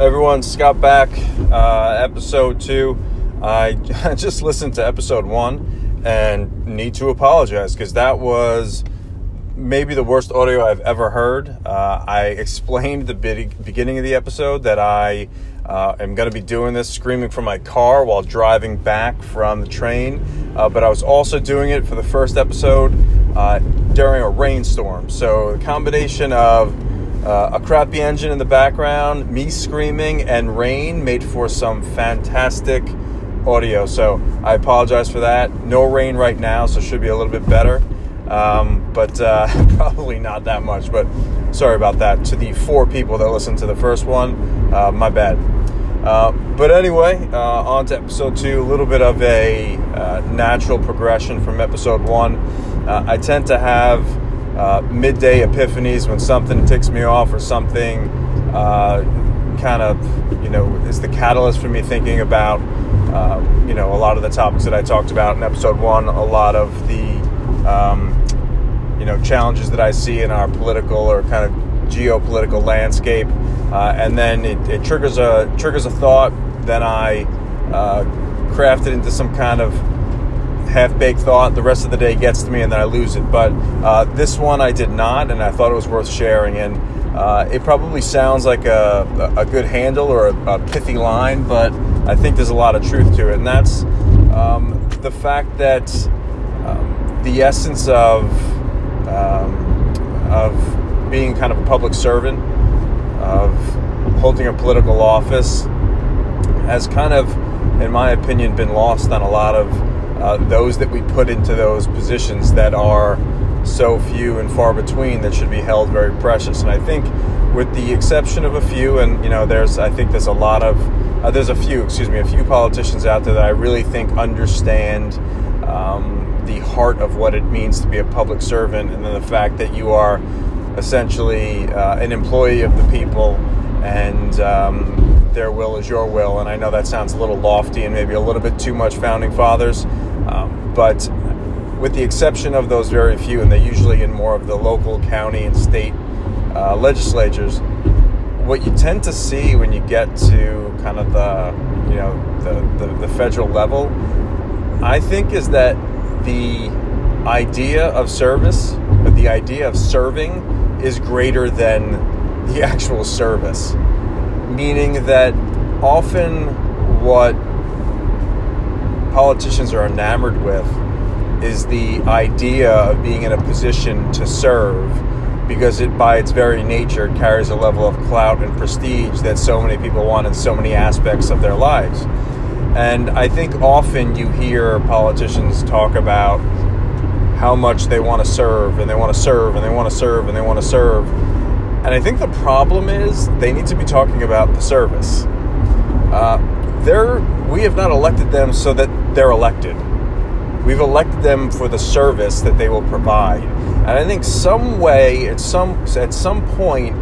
everyone? Scott back, uh, episode two. I just listened to episode one and need to apologize because that was maybe the worst audio I've ever heard. Uh, I explained the beginning of the episode that I uh, am going to be doing this screaming from my car while driving back from the train, uh, but I was also doing it for the first episode uh, during a rainstorm. So the combination of uh, a crappy engine in the background, me screaming, and rain made for some fantastic audio. So I apologize for that. No rain right now, so should be a little bit better. Um, but uh, probably not that much. But sorry about that. To the four people that listened to the first one, uh, my bad. Uh, but anyway, uh, on to episode two. A little bit of a uh, natural progression from episode one. Uh, I tend to have uh, midday epiphanies when something ticks me off or something uh, kind of you know is the catalyst for me thinking about uh, you know a lot of the topics that I talked about in episode one, a lot of the um, you know challenges that I see in our political or kind of geopolitical landscape, uh, and then it, it, triggers a triggers a thought. Then I uh, craft it into some kind of half baked thought. The rest of the day gets to me, and then I lose it. But uh, this one I did not, and I thought it was worth sharing. And uh, it probably sounds like a, a good handle or a, a, pithy line, but I think there's a lot of truth to it, and that's um, the fact that um, the essence of um, of being kind of a public servant, of holding a political office, has kind of, in my opinion, been lost on a lot of uh, those that we put into those positions that are so few and far between that should be held very precious. And I think, with the exception of a few, and you know, there's I think there's a lot of uh, there's a few, excuse me, a few politicians out there that I really think understand um, the heart of what it means to be a public servant, and then the fact that you are essentially uh, an employee of the people and um, their will is your will. And I know that sounds a little lofty and maybe a little bit too much founding fathers, um, but with the exception of those very few, and they're usually in more of the local, county, and state uh, legislatures, what you tend to see when you get to kind of the you know the, the, the federal level, I think is that the idea of service, but the idea of serving is greater than the actual service. Meaning that often what politicians are enamored with is the idea of being in a position to serve because it by its very nature carries a level of clout and prestige that so many people want in so many aspects of their lives. And I think often you hear politicians talk about how much they want to serve and they want to serve and they want to serve and they want to serve and I think the problem is they need to be talking about the service. Uh, they're, we have not elected them so that they're elected. We've elected them for the service that they will provide. And I think some way, at some at some point,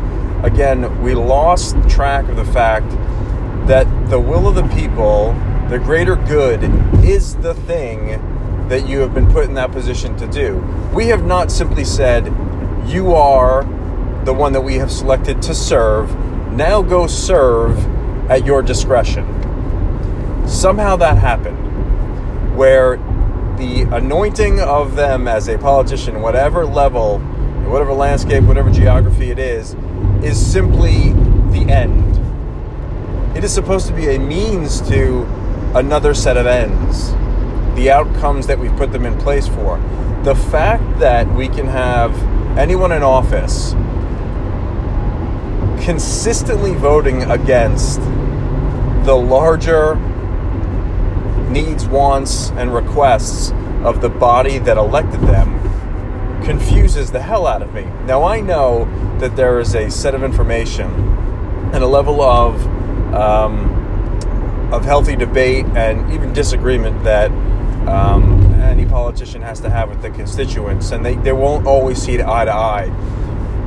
again, we lost track of the fact that the will of the people, the greater good, is the thing that you have been put in that position to do. We have not simply said, you are the one that we have selected to serve. Now go serve at your discretion. Somehow that happened where the anointing of them as a politician, whatever level, whatever landscape, whatever geography it is, is simply the end. It is supposed to be a means to another set of ends, the outcomes that we've put them in place for. The fact that we can have anyone in office consistently voting against the larger needs, wants, and requests of the body that elected them confuses the hell out of me. Now, I know that there is a set of information and a level of um, of healthy debate and even disagreement that um, any politician has to have with the constituents, and they, they won't always see it eye to eye.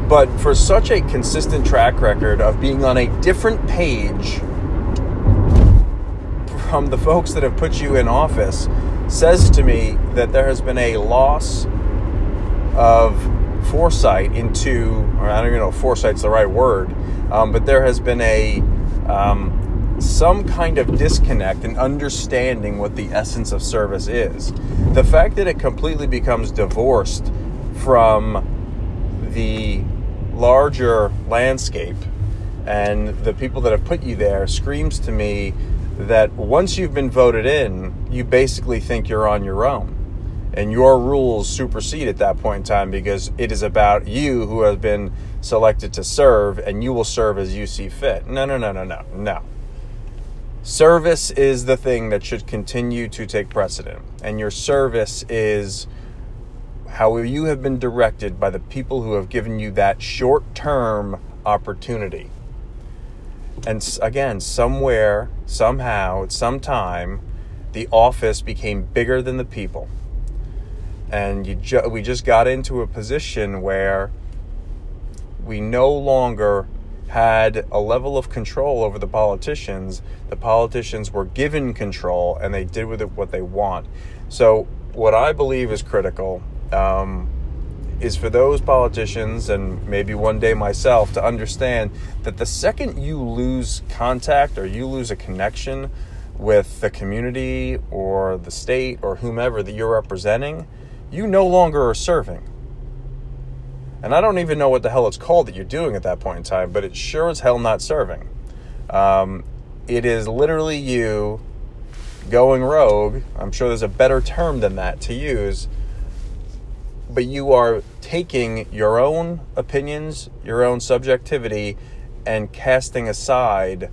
But for such a consistent track record of being on a different page from the folks that have put you in office says to me that there has been a loss of foresight into, or I don't even know if foresight's the right word, um, but there has been a um, some kind of disconnect in understanding what the essence of service is. The fact that it completely becomes divorced from the larger landscape and the people that have put you there screams to me that once you've been voted in, you basically think you're on your own. And your rules supersede at that point in time because it is about you who has been selected to serve and you will serve as you see fit. No, no, no, no, no, no. Service is the thing that should continue to take precedent. And your service is how you have been directed by the people who have given you that short term opportunity. And again, somewhere, somehow, at some time, the office became bigger than the people. And ju- we just got into a position where we no longer had a level of control over the politicians. The politicians were given control and they did with it what they want. So, what I believe is critical um, is for those politicians and maybe one day myself to understand that the second you lose contact or you lose a connection with the community or the state or whomever that you're representing, you no longer are serving. And I don't even know what the hell it's called that you're doing at that point in time, but it's sure as hell not serving. Um, it is literally you going rogue. I'm sure there's a better term than that to use but you are taking your own opinions, your own subjectivity, and casting aside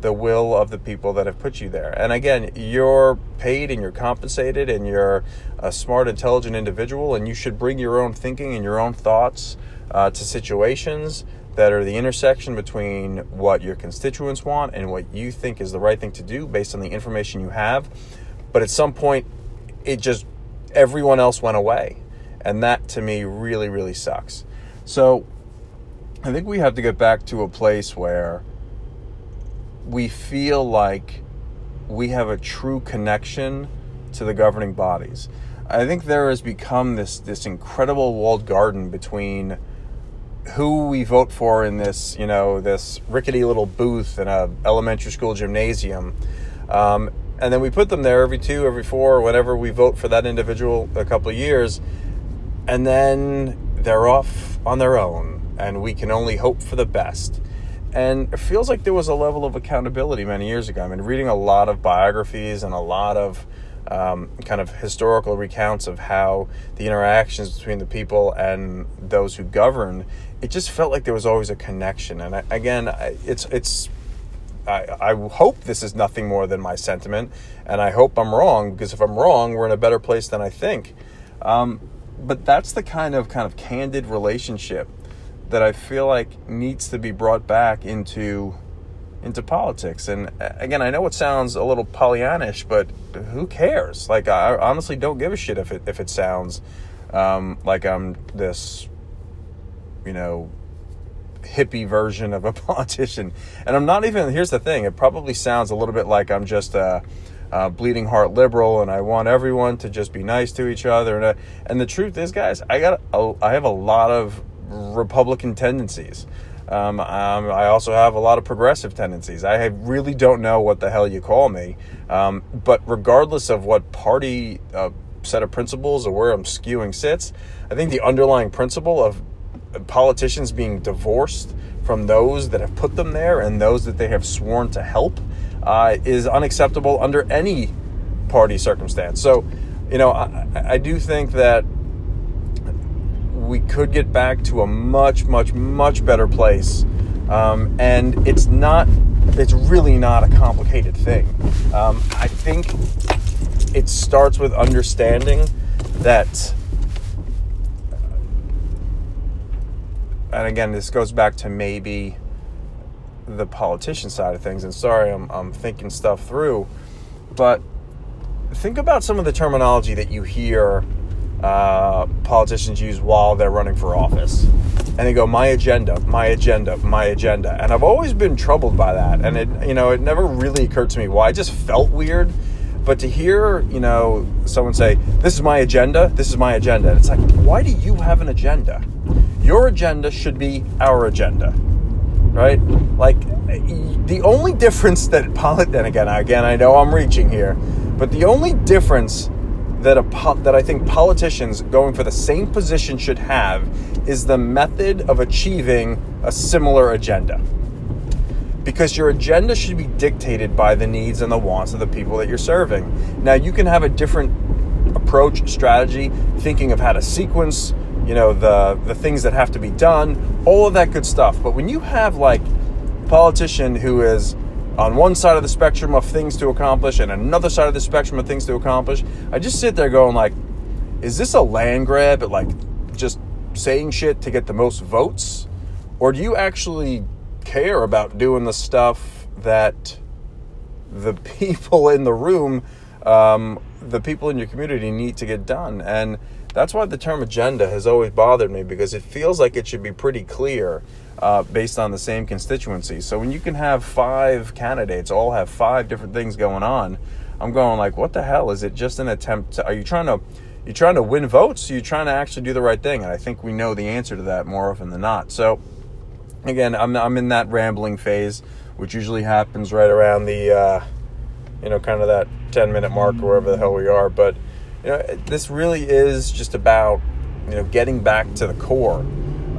the will of the people that have put you there. And again, you're paid and you're compensated and you're a smart, intelligent individual, and you should bring your own thinking and your own thoughts uh, to situations that are the intersection between what your constituents want and what you think is the right thing to do based on the information you have. But at some point, it just, everyone else went away and that to me really, really sucks. So I think we have to get back to a place where we feel like we have a true connection to the governing bodies. I think there has become this this incredible walled garden between who we vote for in this, you know, this rickety little booth in a elementary school gymnasium, um, and then we put them there every two, every four, whenever we vote for that individual a couple of years, and then they're off on their own, and we can only hope for the best. And it feels like there was a level of accountability many years ago. I mean, reading a lot of biographies and a lot of um, kind of historical recounts of how the interactions between the people and those who govern, it just felt like there was always a connection. And I, again, it's it's. I, I hope this is nothing more than my sentiment, and I hope I'm wrong because if I'm wrong, we're in a better place than I think. Um, but that's the kind of kind of candid relationship that I feel like needs to be brought back into into politics. And again, I know it sounds a little Pollyannish, but who cares? Like, I honestly don't give a shit if it if it sounds um, like I'm this, you know, hippie version of a politician. And I'm not even. Here's the thing: it probably sounds a little bit like I'm just a uh, bleeding heart liberal, and I want everyone to just be nice to each other. And, uh, and the truth is, guys, I got a, I have a lot of Republican tendencies. Um, um, I also have a lot of progressive tendencies. I really don't know what the hell you call me. Um, but regardless of what party uh, set of principles or where I'm skewing sits, I think the underlying principle of politicians being divorced from those that have put them there and those that they have sworn to help uh, is unacceptable under any party circumstance. So, you know, I, I do think that we could get back to a much, much, much better place. Um, and it's not, it's really not a complicated thing. Um, I think it starts with understanding that, and again, this goes back to maybe the politician side of things. And sorry, I'm, I'm thinking stuff through, but think about some of the terminology that you hear uh, politicians use while they're running for office. And they go, my agenda, my agenda, my agenda. And I've always been troubled by that. And it, you know, it never really occurred to me why. It just felt weird. But to hear, you know, someone say, this is my agenda, this is my agenda. And it's like, why do you have an agenda? Your agenda should be our agenda right? Like the only difference that polit and again, again, I know I'm reaching here, but the only difference that a po- that I think politicians going for the same position should have is the method of achieving a similar agenda. Because your agenda should be dictated by the needs and the wants of the people that you're serving. Now, you can have a different approach, strategy, thinking of how to sequence, you know, the the things that have to be done, all of that good stuff. But when you have like a politician who is on one side of the spectrum of things to accomplish and another side of the spectrum of things to accomplish, I just sit there going like, is this a land grab at like just saying shit to get the most votes? Or do you actually care about doing the stuff that the people in the room, um, the people in your community need to get done? And that's why the term agenda has always bothered me because it feels like it should be pretty clear uh, based on the same constituency. So when you can have five candidates all have five different things going on, I'm going like, what the hell is it? Just an attempt? To, are you trying to You're trying to win votes? Are you trying to actually do the right thing? And I think we know the answer to that more often than not. So again, I'm I'm in that rambling phase, which usually happens right around the uh, you know kind of that 10 minute mark or wherever the hell we are. But you know, this really is just about you know getting back to the core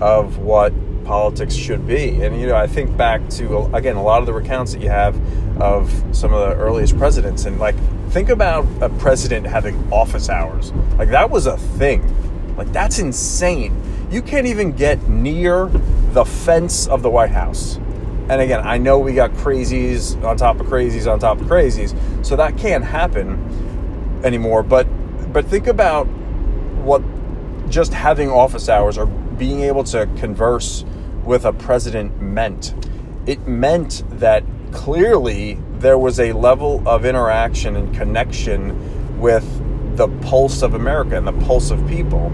of what politics should be. And you know, I think back to again a lot of the recounts that you have of some of the earliest presidents, and like think about a president having office hours. Like that was a thing. Like that's insane. You can't even get near the fence of the White House. And again, I know we got crazies on top of crazies on top of crazies, so that can't happen anymore. But but think about what just having office hours or being able to converse with a president meant. It meant that clearly there was a level of interaction and connection with the pulse of America and the pulse of people.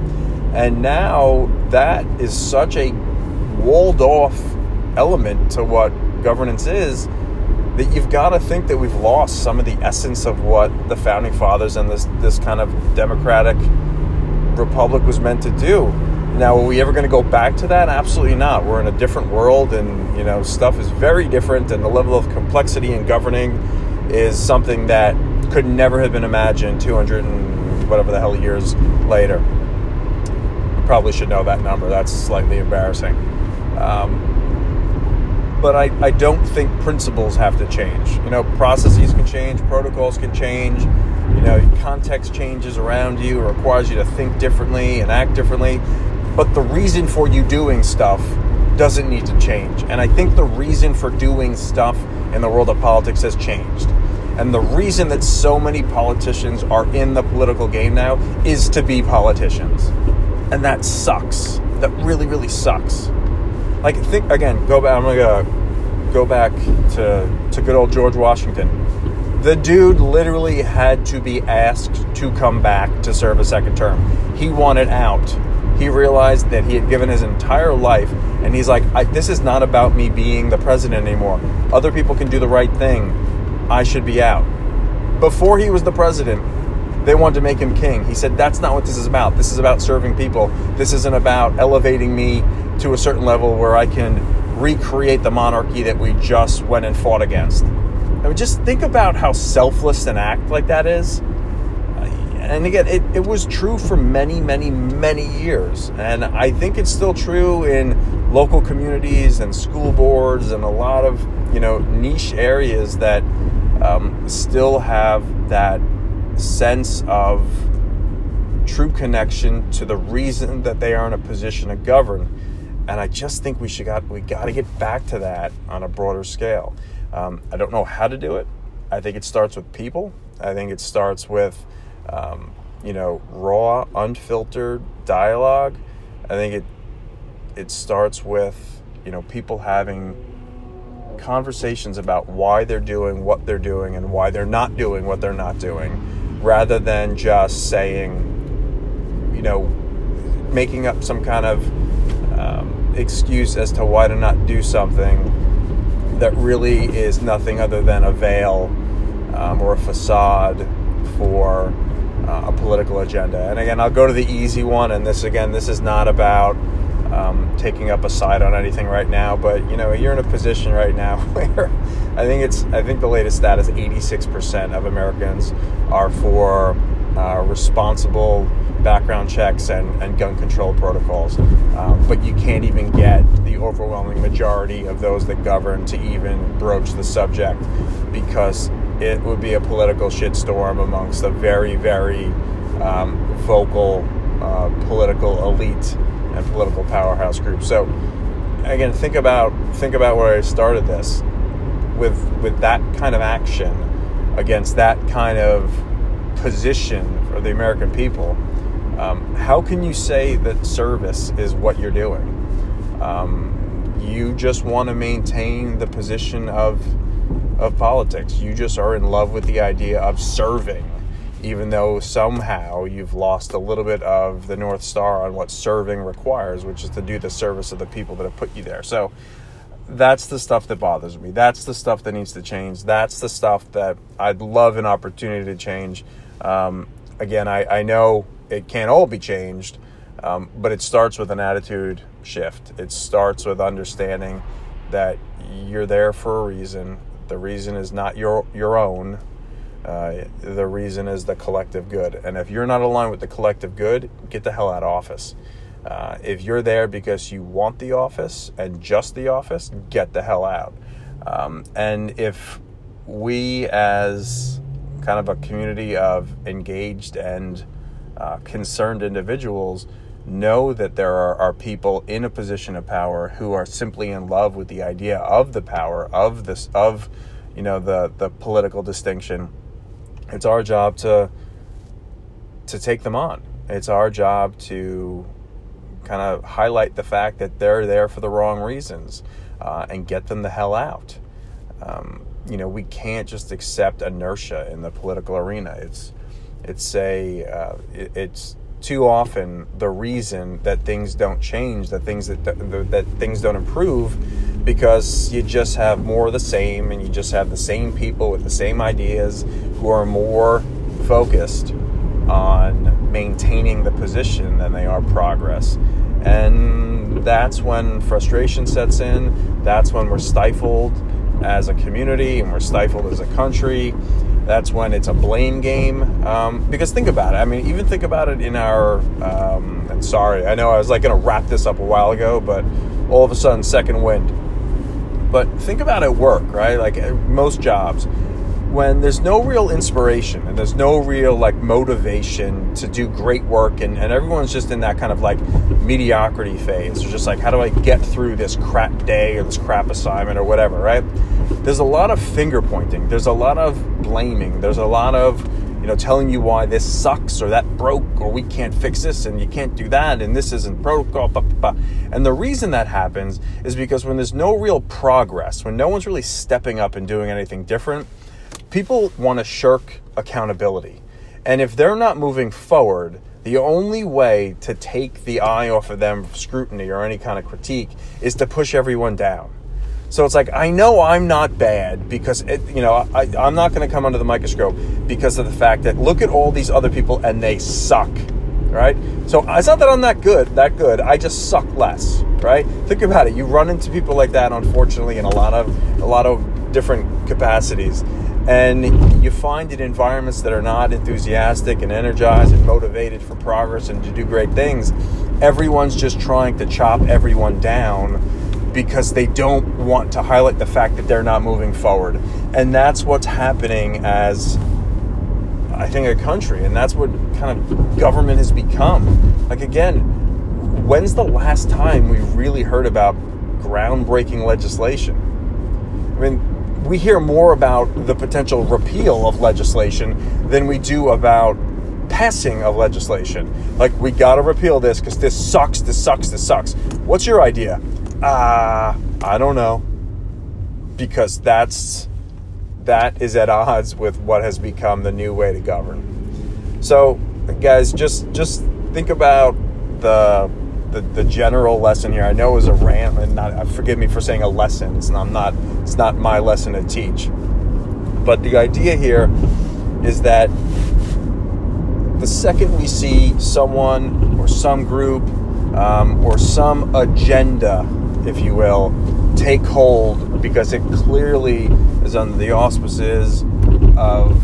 And now that is such a walled off element to what governance is that you've got to think that we've lost some of the essence of what the founding fathers and this this kind of democratic republic was meant to do. Now, are we ever going to go back to that? Absolutely not. We're in a different world, and you know, stuff is very different, and the level of complexity in governing is something that could never have been imagined 200 and whatever the hell years later. Probably should know that number. That's slightly embarrassing. Um, but I, I don't think principles have to change. You know, processes can change, protocols can change, you know, context changes around you, it requires you to think differently and act differently. But the reason for you doing stuff doesn't need to change. And I think the reason for doing stuff in the world of politics has changed. And the reason that so many politicians are in the political game now is to be politicians. And that sucks. That really, really sucks like think again go back i'm gonna go back to to good old george washington. The dude literally had to be asked to come back to serve a second term. He wanted out. He realized that he had given his entire life and he's like this is not about me being the president anymore. Other people can do the right thing. I should be out. Before he was the president they wanted to make him king he said that's not what this is about this is about serving people this isn't about elevating me to a certain level where I can recreate the monarchy that we just went and fought against. I mean, just think about how selfless an act like that is. And again, it, it was true for many, many, many years. And I think it's still true in local communities and school boards and a lot of, you know, niche areas that um, still have that sense of true connection to the reason that they are in a position to govern and I just think we should got we got to get back to that on a broader scale. Um, I don't know how to do it. I think it starts with people. I think it starts with um, you know raw, unfiltered dialogue. I think it it starts with you know people having conversations about why they're doing what they're doing and why they're not doing what they're not doing, rather than just saying you know making up some kind of um, excuse as to why to not do something that really is nothing other than a veil um, or a facade for uh, a political agenda. And again, I'll go to the easy one. And this again, this is not about um, taking up a side on anything right now, but you know you're in a position right now where I think it's I think the latest stat is 86% of Americans are for uh, responsible background checks and, and gun control protocols, um, but you can't even get the overwhelming majority of those that govern to even broach the subject because it would be a political shitstorm amongst a very very um, vocal uh, political elite and political powerhouse group. So again, think about think about where I started this with with that kind of action against that kind of position for the American people. Um, how can you say that service is what you're doing? Um, you just want to maintain the position of of politics. You just are in love with the idea of serving even though somehow you've lost a little bit of the North Star on what serving requires, which is to do the service of the people that have put you there. So that's the stuff that bothers me. That's the stuff that needs to change. That's the stuff that I'd love an opportunity to change. Um, again, I, I know it can't all be changed, um, but it starts with an attitude shift. It starts with understanding that you're there for a reason. The reason is not your your own uh, the reason is the collective good. And if you're not aligned with the collective good, get the hell out of office. Uh, if you're there because you want the office and just the office, get the hell out. Um, and if we, as kind of a community of engaged and uh, concerned individuals, know that there are, are people in a position of power who are simply in love with the idea of the power of this of you know the the political distinction it's our job to to take them on. It's our job to kind of highlight the fact that they're there for the wrong reasons uh, and get them the hell out. Um, you know, we can't just accept inertia in the political arena. It's it's a uh, it, it's too often the reason that things don't change, that things that, that that things don't improve, because you just have more of the same, and you just have the same people with the same ideas who are more focused on maintaining the position than they are progress. And that's when frustration sets in. That's when we're stifled as a community and we're stifled as a country. That's when it's a blame game. Um, because think about it. I mean, even think about it in our. Um, and sorry, I know I was like going to wrap this up a while ago, but all of a sudden, second wind. But think about at work, right? Like most jobs when there's no real inspiration and there's no real like motivation to do great work and, and everyone's just in that kind of like mediocrity phase. Or just like how do i get through this crap day or this crap assignment or whatever right? There's a lot of finger pointing. There's a lot of blaming. There's a lot of you know telling you why this sucks or that broke or we can't fix this and you can't do that and this isn't protocol blah, blah, blah. and the reason that happens is because when there's no real progress when no one's really stepping up and doing anything different people want to shirk accountability. And if they're not moving forward, the only way to take the eye off of them scrutiny or any kind of critique is to push everyone down. So it's like I know I'm not bad because it, you know I, I'm not going to come under the microscope because of the fact that look at all these other people and they suck, right? So it's not that I'm that good, that good. I just suck less, right? Think about it. You run into people like that, unfortunately, in a lot of a lot of different capacities, and you find in environments that are not enthusiastic and energized and motivated for progress and to do great things, everyone's just trying to chop everyone down because they don't want to highlight the fact that they're not moving forward. And that's what's happening as I think a country, and that's what kind of government has become. Like again, when's the last time we really heard about groundbreaking legislation? I mean, we hear more about the potential repeal of legislation than we do about passing of legislation. Like, we gotta repeal this because this sucks, this sucks, this sucks. What's your idea? Ah, uh, I don't know. Because that's that is at odds with what has become the new way to govern. So, guys, just just think about the the, the general lesson here. I know it was a rant, and not, uh, forgive me for saying a lesson. It's not, not it's not my lesson to teach. But the idea here is that the second we see someone or some group um, or some agenda, if you will, take hold because it clearly is under the auspices of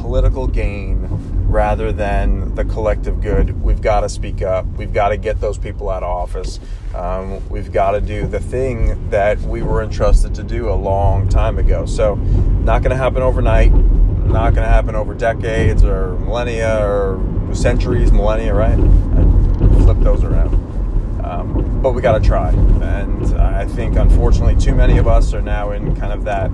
political gain rather than the collective good. We've got to speak up. We've got to get those people out of office. Um, we've got to do the thing that we were entrusted to do a long time ago. So, not going to happen overnight. Not going to happen over decades or millennia or centuries, millennia, right? I flip those around. Um, but we got to try. And uh, I think, unfortunately, too many of us are now in kind of that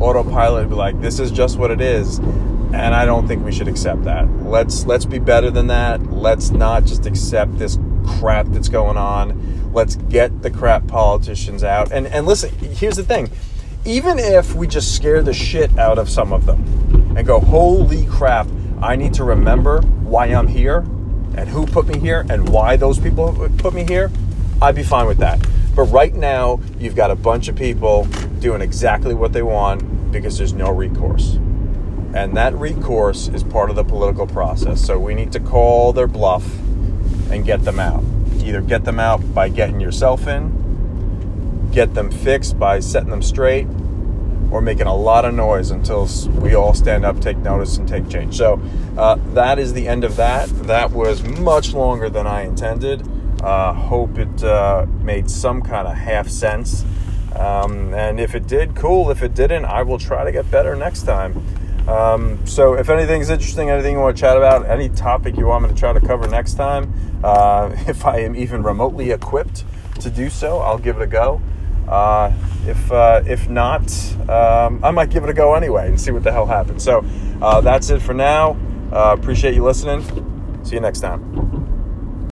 autopilot, like, this is just what it is and I don't think we should accept that. Let's let's be better than that. Let's not just accept this crap that's going on. Let's get the crap politicians out. And and listen, here's the thing. Even if we just scare the shit out of some of them and go, "Holy crap, I need to remember why I'm here and who put me here and why those people put me here." I'd be fine with that. But right now, you've got a bunch of people doing exactly what they want because there's no recourse. And that recourse is part of the political process. So we need to call their bluff and get them out. Either get them out by getting yourself in, get them fixed by setting them straight, or making a lot of noise until we all stand up, take notice, and take change. So uh, that is the end of that. That was much longer than I intended. Uh, hope it uh, made some kind of half sense. Um, and if it did, cool. If it didn't, I will try to get better next time. Um, so if anything's interesting, anything you want to chat about, any topic you want me to try to cover next time, uh, if I am even remotely equipped to do so, I'll give it a go. Uh, if uh, if not, um, I might give it a go anyway and see what the hell happens. So uh, that's it for now. Uh, appreciate you listening. See you next time.